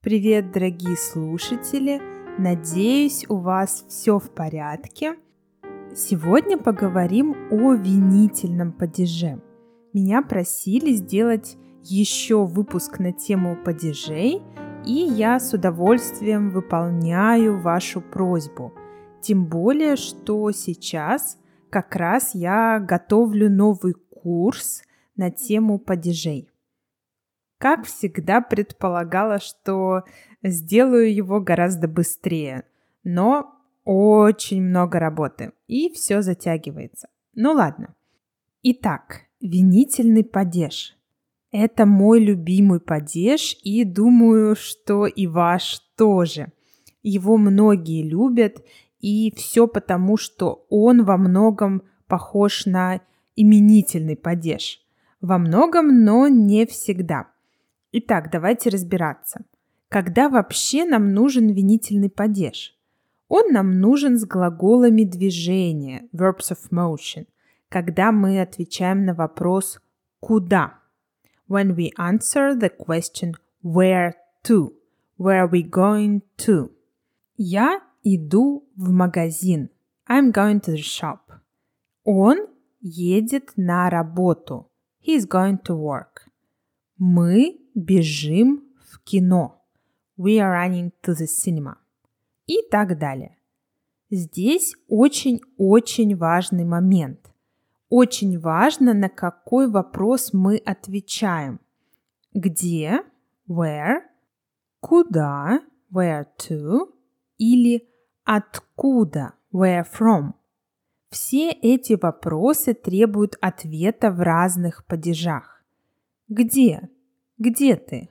Привет, дорогие слушатели! Надеюсь, у вас все в порядке. Сегодня поговорим о винительном падеже. Меня просили сделать еще выпуск на тему падежей, и я с удовольствием выполняю вашу просьбу. Тем более, что сейчас как раз я готовлю новый курс на тему падежей. Как всегда предполагала, что сделаю его гораздо быстрее, но очень много работы, и все затягивается. Ну ладно. Итак, винительный падеж. Это мой любимый падеж, и думаю, что и ваш тоже. Его многие любят, и все потому, что он во многом похож на именительный падеж. Во многом, но не всегда. Итак, давайте разбираться. Когда вообще нам нужен винительный падеж? Он нам нужен с глаголами движения, verbs of motion, когда мы отвечаем на вопрос «куда?». When we answer the question «where to?», «where are we going to?». Я иду в магазин. I'm going to the shop. Он едет на работу. He's going to work. Мы бежим в кино. We are running to the cinema. И так далее. Здесь очень-очень важный момент. Очень важно, на какой вопрос мы отвечаем. Где? Where? Куда? Where to? Или откуда? Where from? Все эти вопросы требуют ответа в разных падежах. Где? Где ты?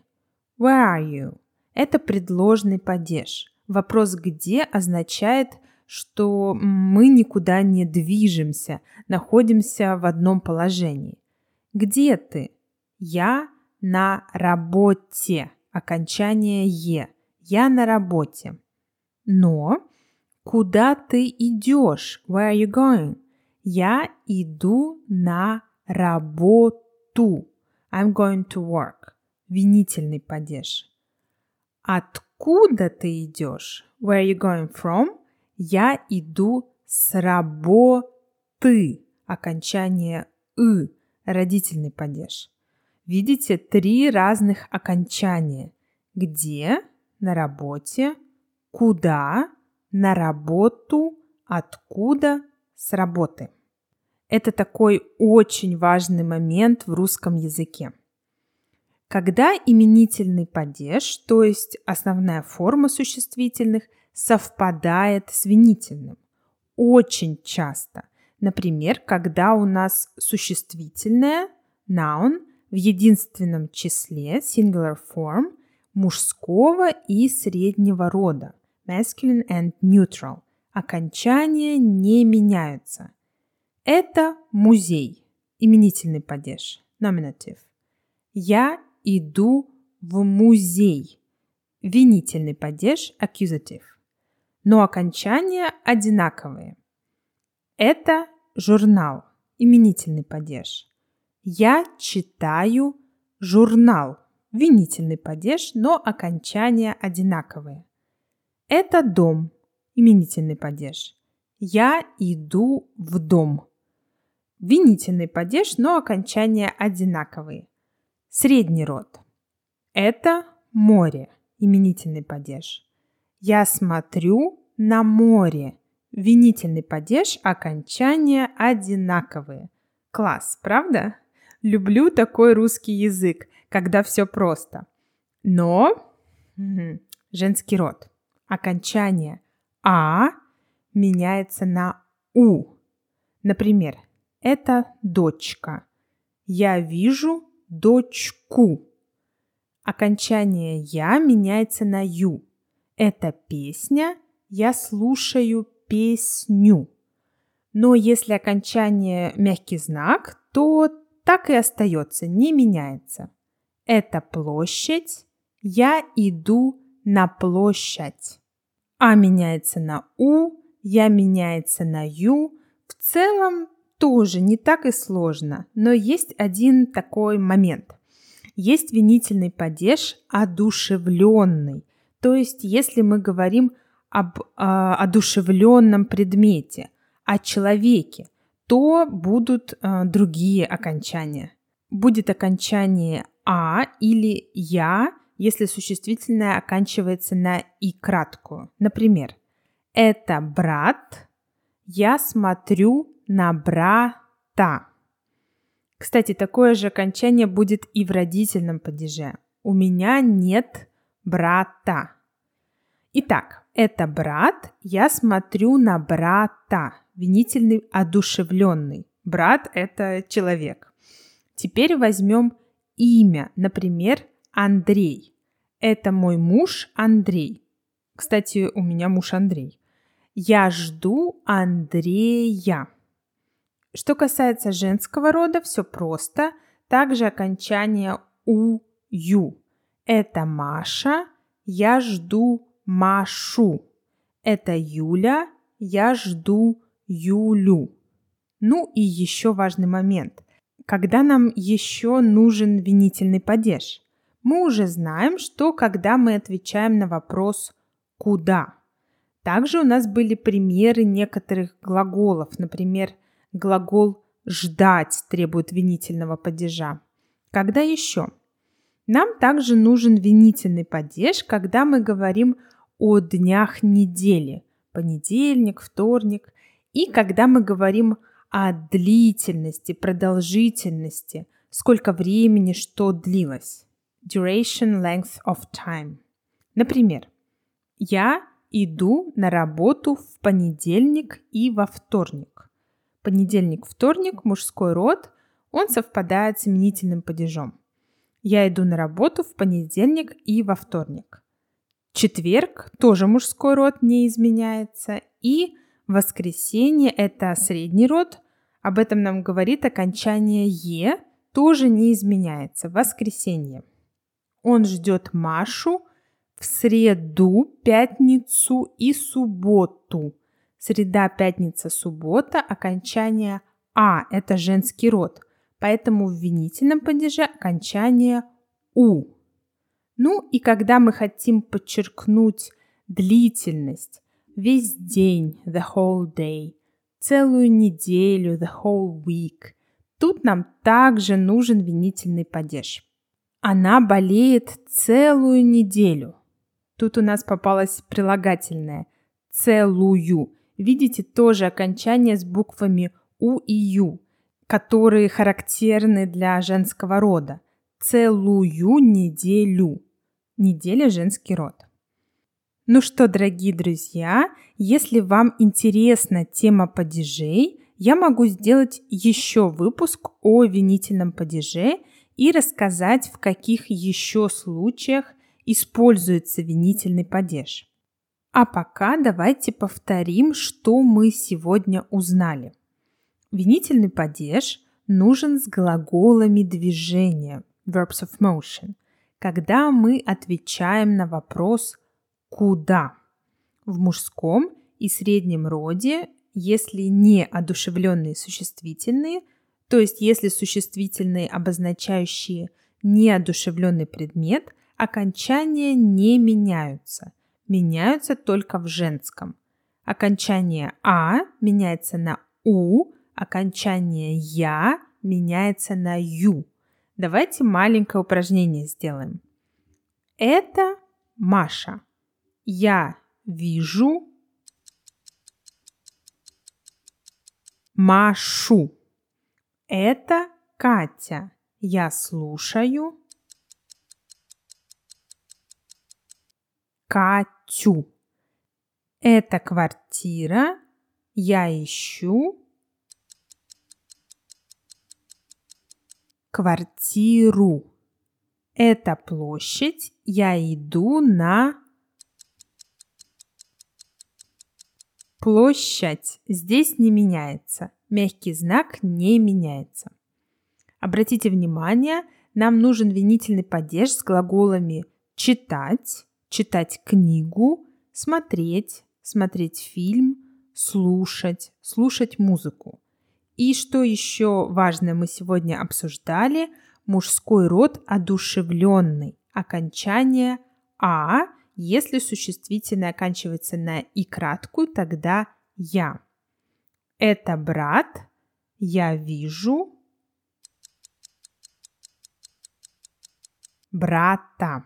Where are you? Это предложный падеж. Вопрос «где» означает, что мы никуда не движемся, находимся в одном положении. Где ты? Я на работе. Окончание «е». Я на работе. Но куда ты идешь? Where are you going? Я иду на работу. I'm going to work винительный падеж. Откуда ты идешь? Where are you going from? Я иду с работы. Окончание «ы» – родительный падеж. Видите, три разных окончания. Где? На работе. Куда? На работу. Откуда? С работы. Это такой очень важный момент в русском языке. Когда именительный падеж, то есть основная форма существительных, совпадает с винительным. Очень часто. Например, когда у нас существительное noun в единственном числе singular form мужского и среднего рода masculine and neutral. Окончания не меняются. Это музей, именительный падеж, nominative. Я иду в музей. Винительный падеж accusative. Но окончания одинаковые. Это журнал, именительный падеж. Я читаю журнал, винительный падеж, но окончания одинаковые. Это дом, именительный падеж. Я иду в дом. Винительный падеж, но окончания одинаковые. Средний род. Это море, именительный падеж. Я смотрю на море. Винительный падеж, окончания одинаковые. Класс, правда? Люблю такой русский язык, когда все просто. Но угу, женский род. Окончание а меняется на у. Например, это дочка. Я вижу дочку. Окончание «я» меняется на «ю». Это песня, я слушаю песню. Но если окончание мягкий знак, то так и остается, не меняется. Это площадь, я иду на площадь. А меняется на У, я меняется на Ю. В целом тоже не так и сложно, но есть один такой момент. Есть винительный падеж одушевленный. То есть, если мы говорим об э, одушевленном предмете, о человеке, то будут э, другие окончания. Будет окончание а или я, если существительное оканчивается на и краткую. Например, это брат, я смотрю на брата. Кстати, такое же окончание будет и в родительном падеже. У меня нет брата. Итак, это брат, я смотрю на брата. Винительный одушевленный. Брат – это человек. Теперь возьмем имя, например, Андрей. Это мой муж Андрей. Кстати, у меня муж Андрей. Я жду Андрея. Что касается женского рода, все просто. Также окончание у ю. Это Маша, я жду Машу. Это Юля, я жду Юлю. Ну и еще важный момент. Когда нам еще нужен винительный падеж? Мы уже знаем, что когда мы отвечаем на вопрос «куда?». Также у нас были примеры некоторых глаголов, например, глагол «ждать» требует винительного падежа. Когда еще? Нам также нужен винительный падеж, когда мы говорим о днях недели. Понедельник, вторник. И когда мы говорим о длительности, продолжительности, сколько времени что длилось. Duration, length of time. Например, я иду на работу в понедельник и во вторник понедельник, вторник, мужской род, он совпадает с именительным падежом. Я иду на работу в понедельник и во вторник. Четверг тоже мужской род не изменяется. И воскресенье – это средний род. Об этом нам говорит окончание «е», тоже не изменяется. Воскресенье. Он ждет Машу в среду, пятницу и субботу – Среда, пятница, суббота, окончание «а» – это женский род, поэтому в винительном падеже окончание «у». Ну и когда мы хотим подчеркнуть длительность, весь день, the whole day, целую неделю, the whole week, тут нам также нужен винительный падеж. Она болеет целую неделю. Тут у нас попалось прилагательное целую видите тоже окончание с буквами У и Ю, которые характерны для женского рода. Целую неделю. Неделя – женский род. Ну что, дорогие друзья, если вам интересна тема падежей, я могу сделать еще выпуск о винительном падеже и рассказать, в каких еще случаях используется винительный падеж. А пока давайте повторим, что мы сегодня узнали. Винительный падеж нужен с глаголами движения, verbs of motion, когда мы отвечаем на вопрос «куда?». В мужском и среднем роде, если не одушевленные существительные, то есть если существительные, обозначающие неодушевленный предмет, окончания не меняются меняются только в женском. Окончание «а» меняется на «у», окончание «я» меняется на «ю». Давайте маленькое упражнение сделаем. Это Маша. Я вижу Машу. Это Катя. Я слушаю Катю. Это квартира. Я ищу квартиру. Это площадь. Я иду на площадь. Здесь не меняется. Мягкий знак не меняется. Обратите внимание, нам нужен винительный падеж с глаголами читать, читать книгу, смотреть, смотреть фильм, слушать, слушать музыку. И что еще важное мы сегодня обсуждали, мужской род одушевленный. Окончание «а». Если существительное оканчивается на «и» краткую, тогда «я». Это брат, я вижу брата.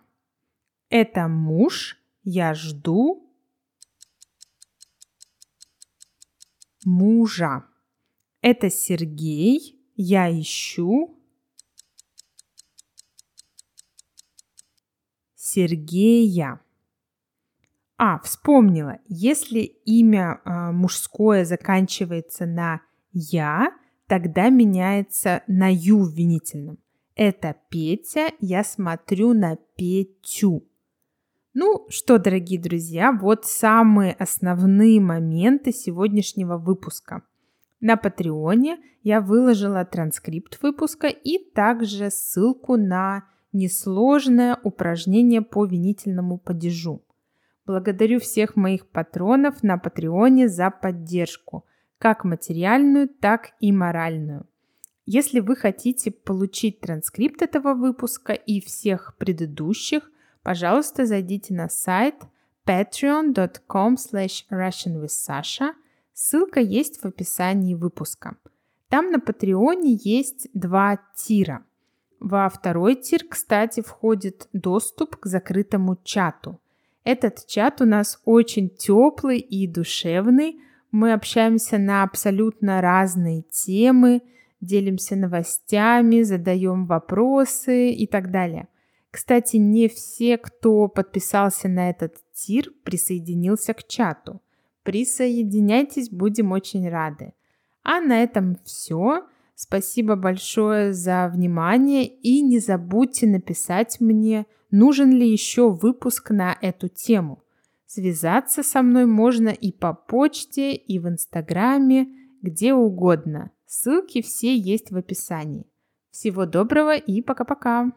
Это муж, я жду мужа. Это Сергей, я ищу Сергея. А, вспомнила. Если имя э, мужское заканчивается на я, тогда меняется на ю в. Это Петя, я смотрю на Петю. Ну что, дорогие друзья, вот самые основные моменты сегодняшнего выпуска. На Патреоне я выложила транскрипт выпуска и также ссылку на несложное упражнение по винительному падежу. Благодарю всех моих патронов на Патреоне за поддержку, как материальную, так и моральную. Если вы хотите получить транскрипт этого выпуска и всех предыдущих – пожалуйста, зайдите на сайт patreon.com slash russianwithsasha. Ссылка есть в описании выпуска. Там на Патреоне есть два тира. Во второй тир, кстати, входит доступ к закрытому чату. Этот чат у нас очень теплый и душевный. Мы общаемся на абсолютно разные темы, делимся новостями, задаем вопросы и так далее. Кстати, не все, кто подписался на этот тир, присоединился к чату. Присоединяйтесь, будем очень рады. А на этом все. Спасибо большое за внимание и не забудьте написать мне, нужен ли еще выпуск на эту тему. Связаться со мной можно и по почте, и в Инстаграме, где угодно. Ссылки все есть в описании. Всего доброго и пока-пока!